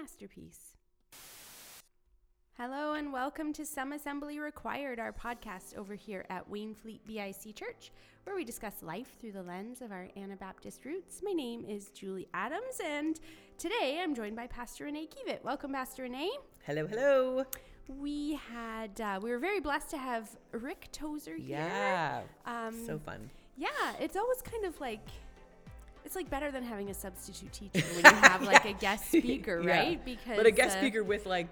masterpiece. Hello and welcome to Some Assembly Required, our podcast over here at Wainfleet BIC Church, where we discuss life through the lens of our Anabaptist roots. My name is Julie Adams, and today I'm joined by Pastor Renee Kiewit. Welcome, Pastor Renee. Hello, hello. We had uh, we were very blessed to have Rick Tozer here. Yeah. Um, so fun. Yeah, it's always kind of like it's like better than having a substitute teacher when you have like a guest speaker, Yeah. right? Because But a guest uh, speaker with like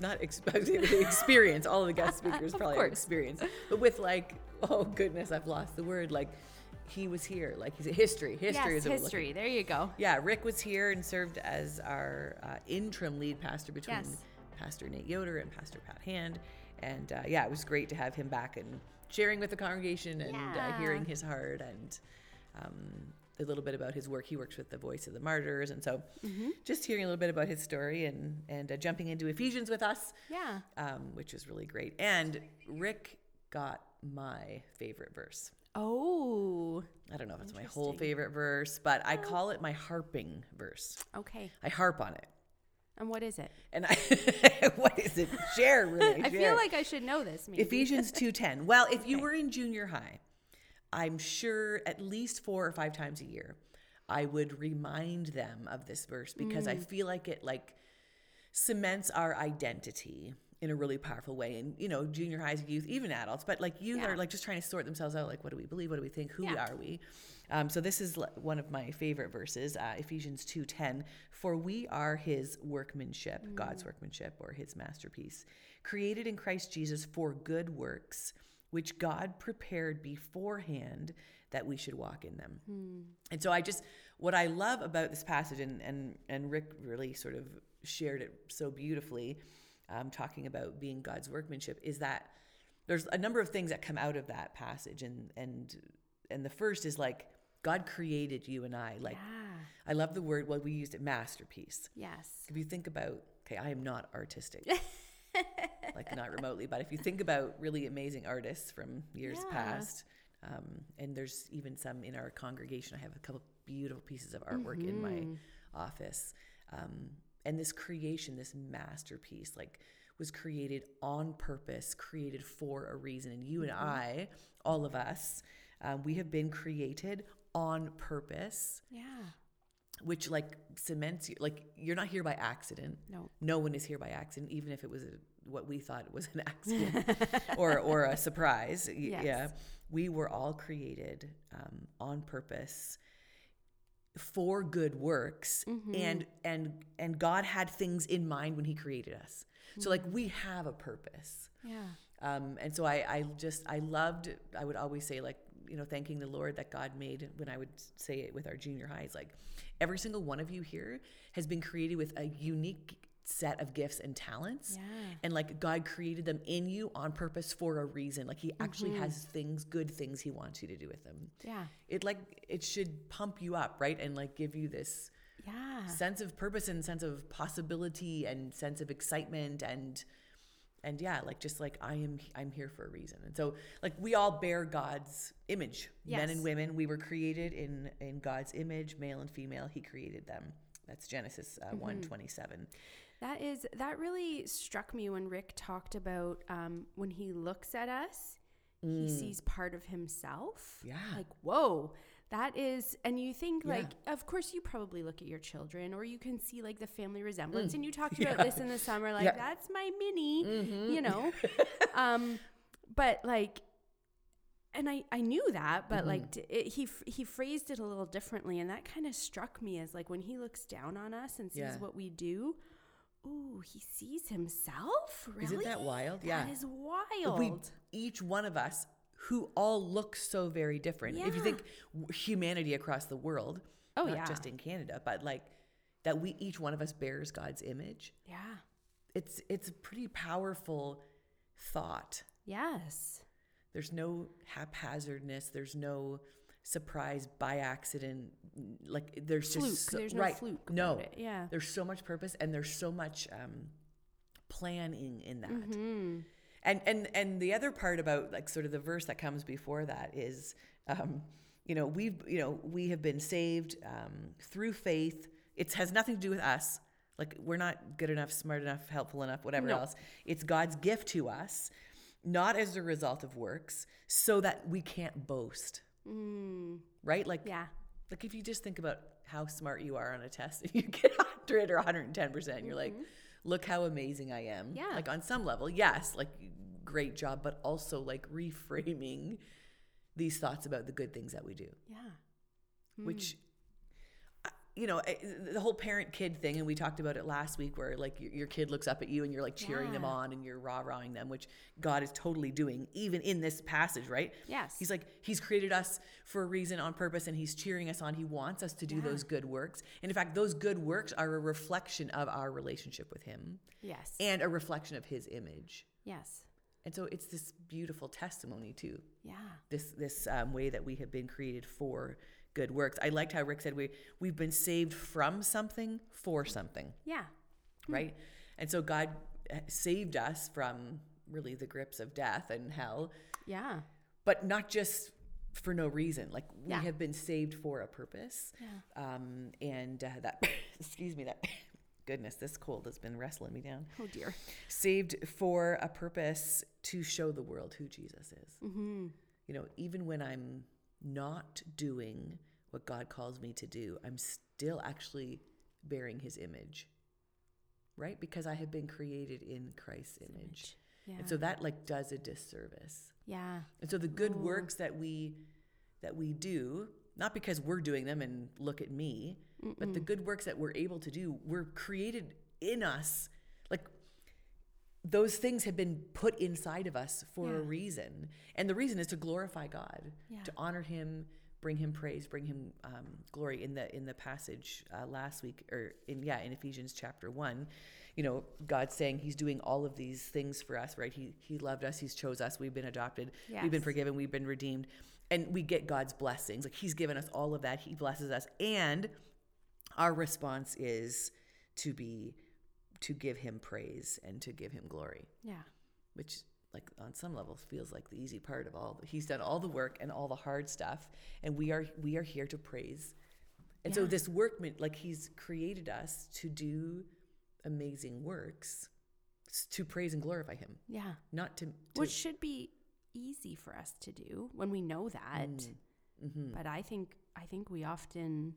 not ex- experience. All of the guest speakers probably have experience, but with like, oh goodness, I've lost the word. Like, he was here. Like, he's a history. History yes, is history. There you go. Yeah, Rick was here and served as our uh, interim lead pastor between Yes. Pastor Nate Yoder and Pastor Pat Hand. And uh, yeah, it was great to have him back and sharing with the congregation and uh, hearing his heart and um, a little bit about his work. He works with the Voice of the Martyrs. And so Mm-hmm. just hearing a little bit about his story and, and uh, jumping into Ephesians with us, Yeah. um, which was really great. And Rick got my favorite verse. Oh, I don't know if it's my whole favorite verse, but I call it my harping verse. okay. I harp on it. And what is it? And I, what is it? Share, really. I share. feel like I should know this. Maybe. Ephesians 2:10. Well, if you were in junior high, I'm sure at least 4 or 5 times a year I would remind them of this verse because Mm. I feel like it like cements our identity in a really powerful way and you know junior highs youth even adults but like youth Yeah. are like just trying to sort themselves out like what do we believe what do we think who Yeah. are we um, so this is one of my favorite verses uh, ephesians 2.10 for we are his workmanship Mm. god's workmanship or his masterpiece created in christ jesus for good works which god prepared beforehand that we should walk in them Hmm. and so I just what I love about this passage, and and and Rick really sort of shared it so beautifully, um, talking about being God's workmanship, is that there's a number of things that come out of that passage, and and and the first is like God created you and I. Like Yeah. I love the word. Well, we used it masterpiece. Yes. If you think about, okay, I am not artistic. like not remotely, but if you think about really amazing artists from years Yeah. past, um, and there's even some in our congregation. I have a couple beautiful pieces of artwork in my Mhm. office, um, and this creation, this masterpiece, like was created on purpose, created for a reason. And you and I, all of us, um, we have been created on purpose Yeah. which like cements you like you're not here by accident No. no one is here by accident even if it was a, what we thought was an accident or or a surprise Yes. yeah we were all created um, on purpose for good works Mm-hmm. and and and god had things in mind when he created us so like we have a purpose Yeah. um, and so I, I just I loved I would always say like you know thanking the Lord that God made when I would say it with our junior highs like every single one of you here has been created with a unique set of gifts and talents. Yeah. and like God created them in you on purpose for a reason. Like he actually Mm-hmm. has things good things he wants you to do with them. Yeah. it like it should pump you up right? And like give you this Yeah. sense of purpose and sense of possibility and sense of excitement and and yeah like just like i am i'm here for a reason. And so like we all bear god's image. Men and women we were created in in god's image male and female. He created them. That's genesis uh, 127 That is that really struck me when Rick talked about um, when he looks at us, he sees part of himself. Mm. Yeah. Like whoa, that is, and you think Yeah. like, of course, you probably look at your children, or you can see like the family resemblance, and you talked Yeah. about this in the summer, like Yeah. Mm-hmm. that's my mini, you know. um, but like. And I, I knew that, but like Mm-hmm. d- it, he f- he phrased it a little differently, and that kind of struck me as like when he looks down on us and sees Yeah. what we do, ooh, he sees himself. Really? Isn't that wild? Yeah. That is wild. we each one of us who all look so very different if you think humanity across the world Oh, not yeah. just in canada but like that we each one of us bears god's image yeah. it's it's a pretty powerful thought Yes. there's no haphazardness there's no surprise by accident like there's Fluke. just so, There's no right fluke no. Yeah. there's so much purpose and there's so much um planning in that Mm-hmm. and and and the other part about like sort of the verse that comes before that is um you know we've you know we have been saved um through faith it has nothing to do with us Like we're not good enough, smart enough, helpful enough, whatever No. else. It's God's gift to us, not as a result of works, so that we can't boast. Mm, Right? Like yeah. like if you just think about how smart you are on a test and you get 100 or 110%, you're like, look how amazing I am. Mm-hmm. Yeah. Like on some level, yes, like great job, but also like reframing these thoughts about the good things that we do, Yeah. which, uh, you know, eh, the whole parent kid thing, and we talked about it last week where like your, your kid looks up at you and you're like cheering them on and you're rah rahing them, which God is totally doing, even in this passage, right? Yes. He's like, He's created us for a reason on purpose and He's cheering us on. He wants us to do Yeah. those good works. And in fact, those good works are a reflection of our relationship with Him yes. and a reflection of His image. yes. And so it's this beautiful testimony to Yeah. this this um, way that we have been created for good works. I liked how Rick said we we've been saved from something for something Yeah. right? And so God uh, saved us from really the grips of death and hell, Yeah. but not just for no reason. Like we Yeah. have been saved for a purpose. Yeah. Um, and uh, that, excuse me, that goodness, this cold has been wrestling me down. Oh dear. Saved for a purpose to show the world who Jesus is. Mm-hmm. You know, even when I'm not doing what God calls me to do, I'm still actually bearing his image. Right? Because I have been created in Christ's image. Yeah. And so that like does a disservice. yeah. And so the good Ooh. works that we that we do, not because we're doing them and look at me, but the good works that we're able to do, were created in us. Those things have been put inside of us for a reason. And the reason is to glorify God, Yeah. to honor him, bring him praise, bring him um, glory in the in the passage uh, last week or in yeah, in Ephesians chapter 1 you know, God's saying He's doing all of these things for us, right? He He loved us, He's chose us, we've been adopted, we've been forgiven, we've been redeemed, and we get God's blessings. Like He's given us all of that. He blesses us, and our response is to be to give Him praise and to give Him glory, Yeah. which like on some levels feels like the easy part of all. He's done all the work and all the hard stuff, and we are we are here to praise. And so Yeah. this workman, like He's created us to do amazing works to praise and glorify him Yeah. not to, to Which should be easy for us to do when we know that. mhm. But I think I think we often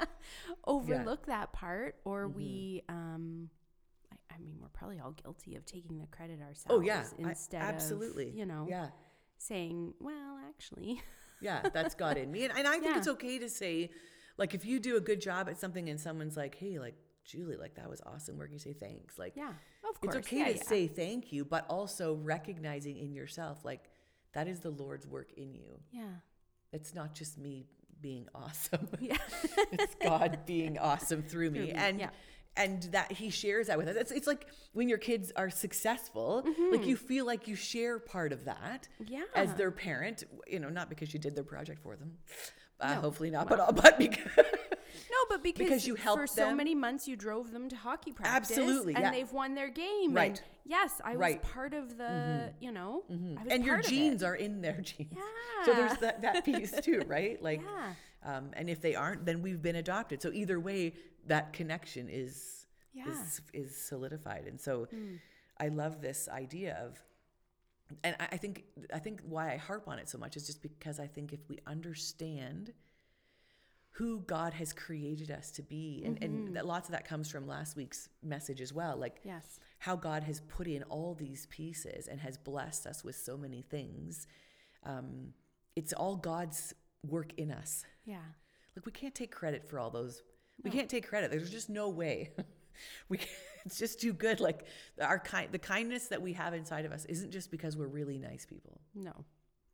overlook that part or we um I, I mean we're probably all guilty of taking the credit ourselves oh yeah. I- instead absolutely. of you know yeah. saying well actually. Yeah that's god in me. And, and i think Yeah. it's okay to say like if you do a good job at something and someone's like hey like julie like that was awesome work. You say thanks. Like yeah of course. it's okay yeah, to yeah. say thank you but also recognizing in yourself like that is the lord's work in you. Yeah. It's not just me being awesome yeah it's God being awesome through me. Through me, and yeah. and that he shares that with us. It's, it's like when your kids are successful, like you feel like you share part of that Mm-hmm. yeah as their parent, you know, not because you did their project for them. Uh, No. hopefully not, but but because but because, because you for helped so many months you drove them to hockey practice Absolutely, and yeah. they've won their game Right. and yes I Right. Mm-hmm. was part of the you know was and your part of it. genes are in their genes. yeah So there's that, that piece too, right? Like, yeah um, and if they aren't, then we've been adopted. So either way, that connection is yeah is is solidified. And so Mm. I love this idea of and I think I think why I harp on it so much is just because I think if we understand who God has created us to be, and, Mm-hmm. and that lots of that comes from last week's message as well, like yes how God has put in all these pieces and has blessed us with so many things. Um, it's all God's work in us. yeah Like we can't take credit for all those. We No. can't take credit. There's just no way. we it's just too good. Like our kind, the kindness that we have inside of us isn't just because we're really nice people. no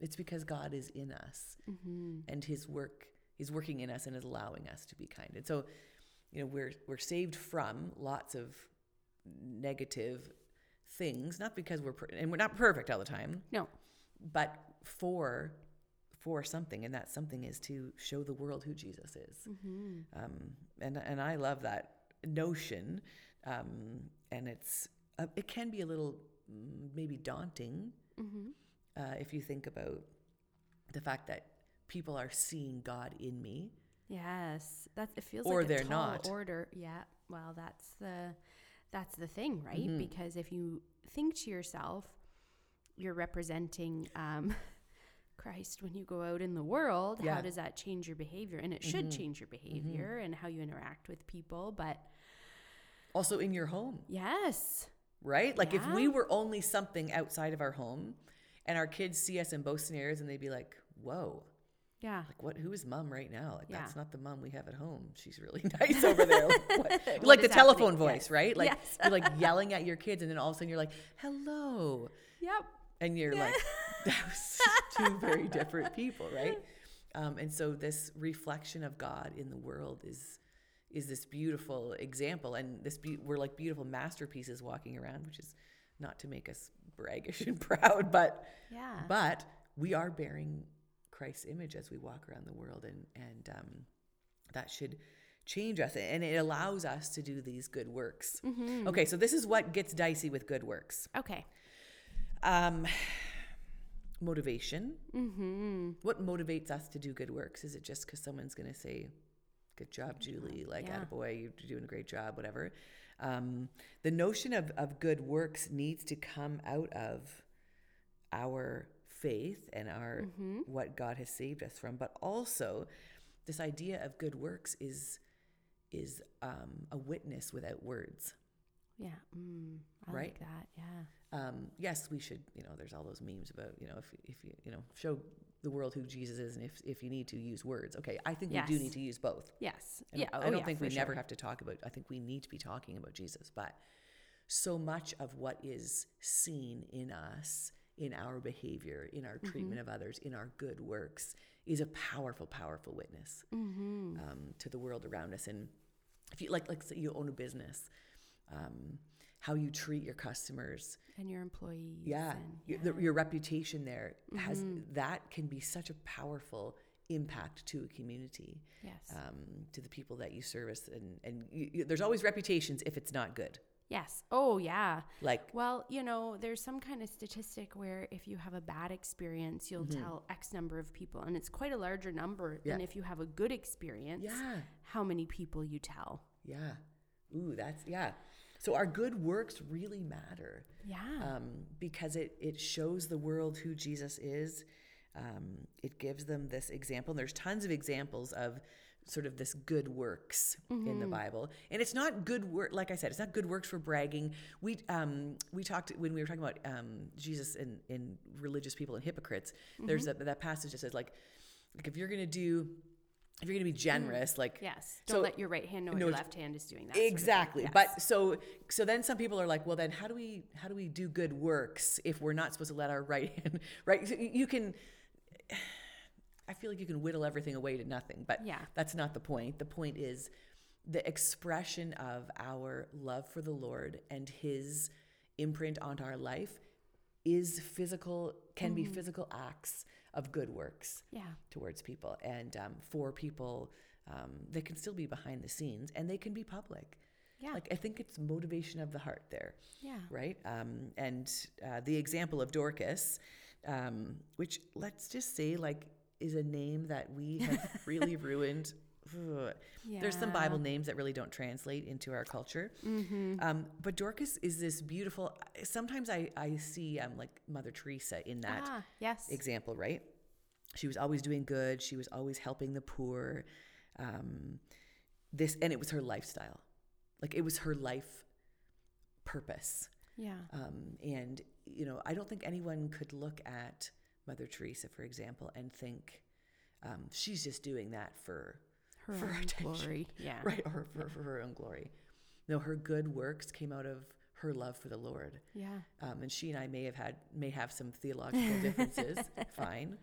It's because God is in us mm-hmm. and His work is working in us and is allowing us to be kind. And so, you know, we're we're saved from lots of negative things, not because we're per- and we're not perfect all the time, no but for for something, and that something is to show the world who Jesus is. mm-hmm. Um, and and I love that notion, um, and it's uh, it can be a little mm, maybe daunting Mm-hmm. uh, if you think about the fact that people are seeing God in me Yes, that's it feels Or like a they're tall not. order. Yeah, well, that's the that's the thing, right? Mm-hmm. Because if you think to yourself, you're representing um, Christ when you go out in the world. Yeah. How does that change your behavior? And it should change your behavior and how you interact with people. But Also in your home, yes, right? Like if we were only something outside of our home and our kids see us in both scenarios and they'd be like, whoa, yeah, like what, who is mom right now? Like Yeah. that's not the mom we have at home. She's really nice over there. Like, what- What like the telephone happening? voice, right? Like Yes. you're like yelling at your kids and then all of a sudden you're like, hello. yep, and you're like that was two very different people right um, and so this reflection of god in the world is is this beautiful example and this be- we're like beautiful masterpieces walking around which is not to make us braggish and proud but yeah, but we are bearing christ's image as we walk around the world and and um, that should change us and it allows us to do these good works Mm-hmm. okay so this is what gets dicey with good works okay, um, motivation. mm-hmm. What motivates us to do good works? Is it just because someone's going to say, "Good job, Julie," like Yeah. boy, you're doing a great job," whatever. Um, the notion of of good works needs to come out of our faith and our Mm-hmm. what God has saved us from, but also this idea of good works is is um, a witness without words. yeah, mm, I Right? like that. Yeah, um, yes, we should, you know, there's all those memes about, you know, if, if you, you know, show the world who Jesus is and if, if you need to use words. Okay. I think we do need to use both. yes, I yeah. don't, oh, I don't yeah, think we never have to talk about, I think we need to be talking about Jesus, but so much of what is seen in us, in our behavior, in our treatment Mm-hmm. of others, in our good works is a powerful, powerful witness Mm-hmm. um, to the world around us. And if you like, like say you own a business, um, how you treat your customers, and your employees. yeah, and, your, yeah. Mm-hmm. The, your reputation there has that can be such a powerful impact to a community, yes, um, to the people that you service, and and you, you, there's always reputations if it's not good. Yes. Oh, yeah. Like Well, you know, there's some kind of statistic where if you have a bad experience, you'll tell X number of people, and it's quite a larger number than Mm-hmm. If you have a good experience. yeah, How many people you tell? yeah, ooh, that's yeah. So our good works really matter Yeah. um, because it it shows the world who Jesus is. Um, it gives them this example. And there's tons of examples of sort of this good works in the Bible, and it's not good work. Like I said, it's not good works for bragging. We um, we talked when we were talking about um, Jesus and, and religious people and hypocrites. There's a, that passage that says like, like if you're gonna do, if you're gonna be generous, like yes. Don't so- let your right hand know what no, your left hand is doing. That sort of exactly Yes. but so so then some people are like well then how do we how do we do good works if we're not supposed to let our right hand right so you can i feel like you can whittle everything away to nothing but Yeah. that's not the point the point is the expression of our love for the lord and his imprint onto our life is physical can be physical acts of good works yeah. towards people and um, for people um, they can still be behind the scenes and they can be public Yeah. like i think it's motivation of the heart there Yeah. right um, and uh, the example of dorcas um, which let's just say like is a name that we have really ruined Ugh. there's some bible names that really don't translate into our culture Mm-hmm. um, but dorcas is this beautiful sometimes i, I see um, like mother teresa in that ah, yes. example, right? She was always doing good. She was always helping the poor. Um, this and it was her lifestyle, like it was her life purpose. yeah. Um, and you know, I don't think anyone could look at Mother Teresa, for example, and think um, she's just doing that for Her for own attention. glory. Yeah. right or for, for her own glory. No, her good works came out of her love for the Lord. Yeah. Um, and she and I may have had may have some theological differences. fine,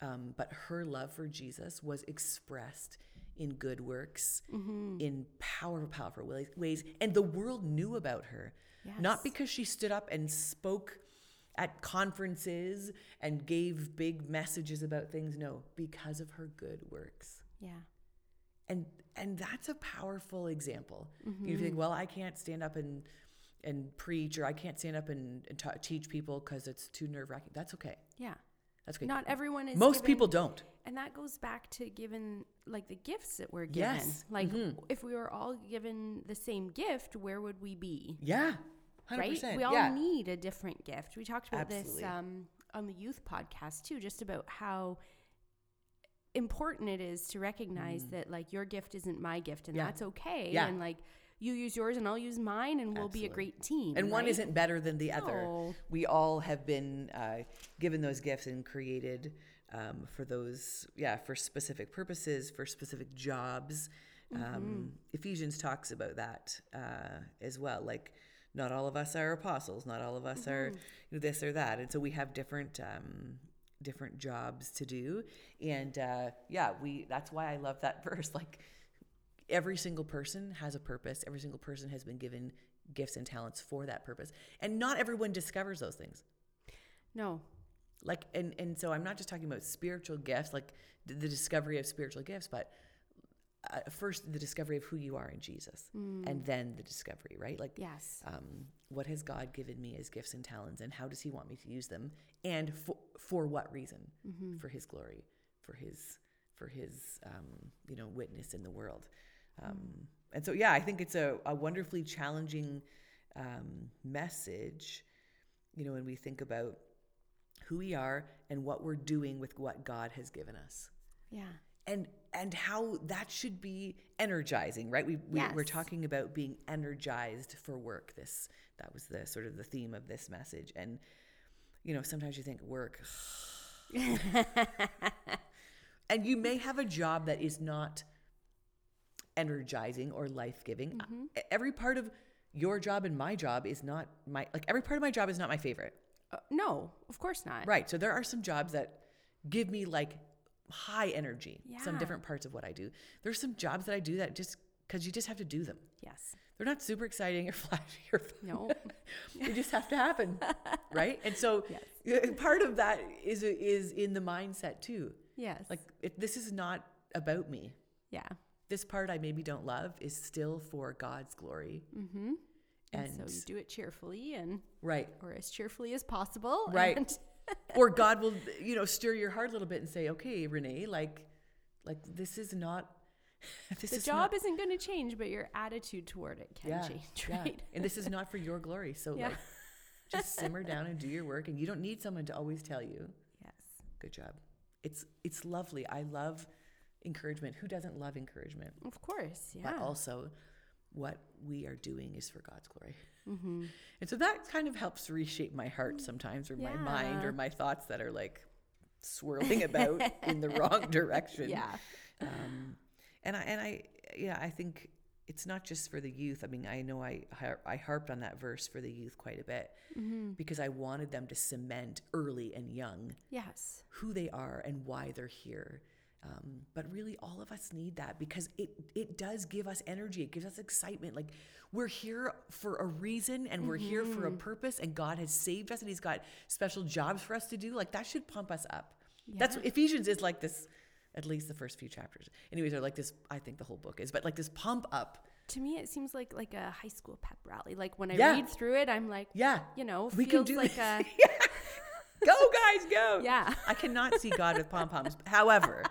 um, but her love for Jesus was expressed in good works, Mm-hmm. in powerful, powerful ways, ways, and the world knew about her. Yes. Not because she stood up and spoke at conferences and gave big messages about things. No, because of her good works Yeah. and and that's a powerful example. Mm-hmm. You think, well, I can't stand up and and preach, or I can't stand up and, and ta teach people because it's too nerve wracking. That's okay. Yeah. That's okay. Not everyone is. Most given- people don't. And that goes back to given like the gifts that we're given. Yes. Like Mhm. if we were all given the same gift, where would we be? Yeah. 100%. Right? We all yeah. need a different gift. We talked about this um, on the youth podcast too, just about how important it is to recognize that like your gift isn't my gift and Mm. Yeah. that's okay. Yeah. And like you use yours and I'll use mine and we'll be a great team. and one isn't better than the other. We all have been uh, given those gifts and created um, for those, yeah, for specific purposes, for specific jobs. Mm-hmm. Um, Ephesians talks about that uh, as well. Like, not all of us are apostles. Not all of us are Mm-hmm. you know, this or that, and so we have different. Um, different jobs to do and uh yeah we that's why i love that verse like every single person has a purpose every single person has been given gifts and talents for that purpose and not everyone discovers those things No. like and and so i'm not just talking about spiritual gifts like the discovery of spiritual gifts but uh, first the discovery of who you are in jesus and then the discovery right? Like Yes. um, what has god given me as gifts and talents and how does he want me to use them? And for, for what reason? For his glory for his for his um, you know witness in the world. Um, and so yeah i think it's a, a wonderfully challenging um, message you know when we think about who we are and what we're doing with what god has given us. Yeah. And and how that should be energizing right we, we we're talking about being energized for work this that was the sort of the theme of this message and you know sometimes you think work and you may have a job that is not energizing or life-giving Mm-hmm. Every part of your job and my job is not my like every part of my job is not my favorite Uh, no, of course not. Right. So there are some jobs that give me like high energy. Some different parts of what I do. There's some jobs that I do that just because you just have to do them. Yes. They're not super exciting or flashy or fun. No. they just have to happen, right? And so uh, part of that is is in the mindset too. yes. Like it, this is not about me. yeah. This part I maybe don't love is still for God's glory. Mm-hmm. And, And, so you do it cheerfully and right, or as cheerfully as possible. Right. And or God will, you know, stir your heart a little bit and say, "Okay, Renee, like, like this is not." This the is job not, isn't going to change, but your attitude toward it can change, yeah. right? And this is not for your glory. So Yeah. like, just simmer down and do your work. And you don't need someone to always tell you, Yes. "Good job." It's it's lovely. I love encouragement. Who doesn't love encouragement? Of course. Yeah. But also, what we are doing is for God's glory. mm-hmm. And so that kind of helps reshape my heart sometimes, or my mind, or my thoughts that are like swirling about in the wrong direction. Yeah. Um, and I and I yeah I think it's not just for the youth. I mean I know I I harped on that verse for the youth quite a bit Mm-hmm. because I wanted them to cement early and young Yes. who they are and why they're here. Um, but really, all of us need that because it it does give us energy. It gives us excitement. Like we're here for a reason and we're here for a purpose, and God has saved us and He's got special jobs for us to do. Like that should pump us up. That's Yeah. Ephesians is like this. At least the first few chapters. Anyways, they're like this. I think the whole book is, but like this pump up. To me, it seems like like a high school pep rally. Like when I Yeah. read through it, I'm like, Yeah, you know, we can do like a go guys, go. yeah. I cannot see God with pom poms. However,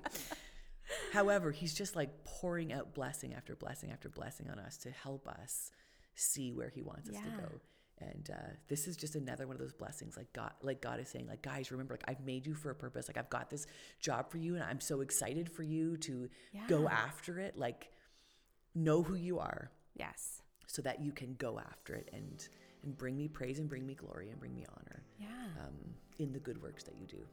however, He's just like pouring out blessing after blessing after blessing on us to help us see where He wants us to go. And uh, this is just another one of those blessings, like God, like God is saying, like guys, remember, like I've made you for a purpose. Like I've got this job for you, and I'm so excited for you to go after it. Like know who you are, Yes. so that you can go after it and and bring me praise and bring me glory and bring me honor Yeah. um, in the good works that you do.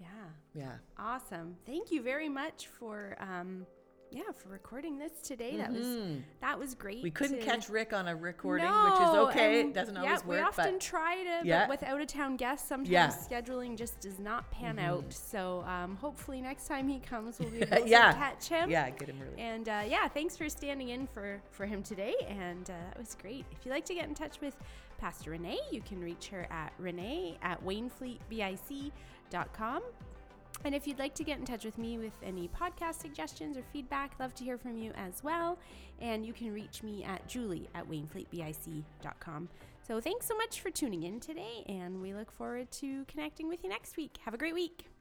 Yeah. Yeah. Awesome. Thank you very much for um yeah, for recording this today. That was Mhm. that was great. We couldn't to- catch Rick on a recording, No, which is okay. It doesn't yeah, always we often but try to, Yeah. but with out of town guests, sometimes Yeah. Mm-hmm. scheduling just does not pan out. So um, hopefully next time he comes, we'll be able Yeah. to catch him. yeah, get him early. And uh, yeah, thanks for standing in for, for him today. And uh, that was great. If you'd like to get in touch with Pastor Renee, you can reach her at renee at wainfleetbic.com. And if you'd like to get in touch with me with any podcast suggestions or feedback, love to hear from you as well. And you can reach me at julie at wainfleetbic.com. So thanks so much for tuning in today, and we look forward to connecting with you next week. Have a great week.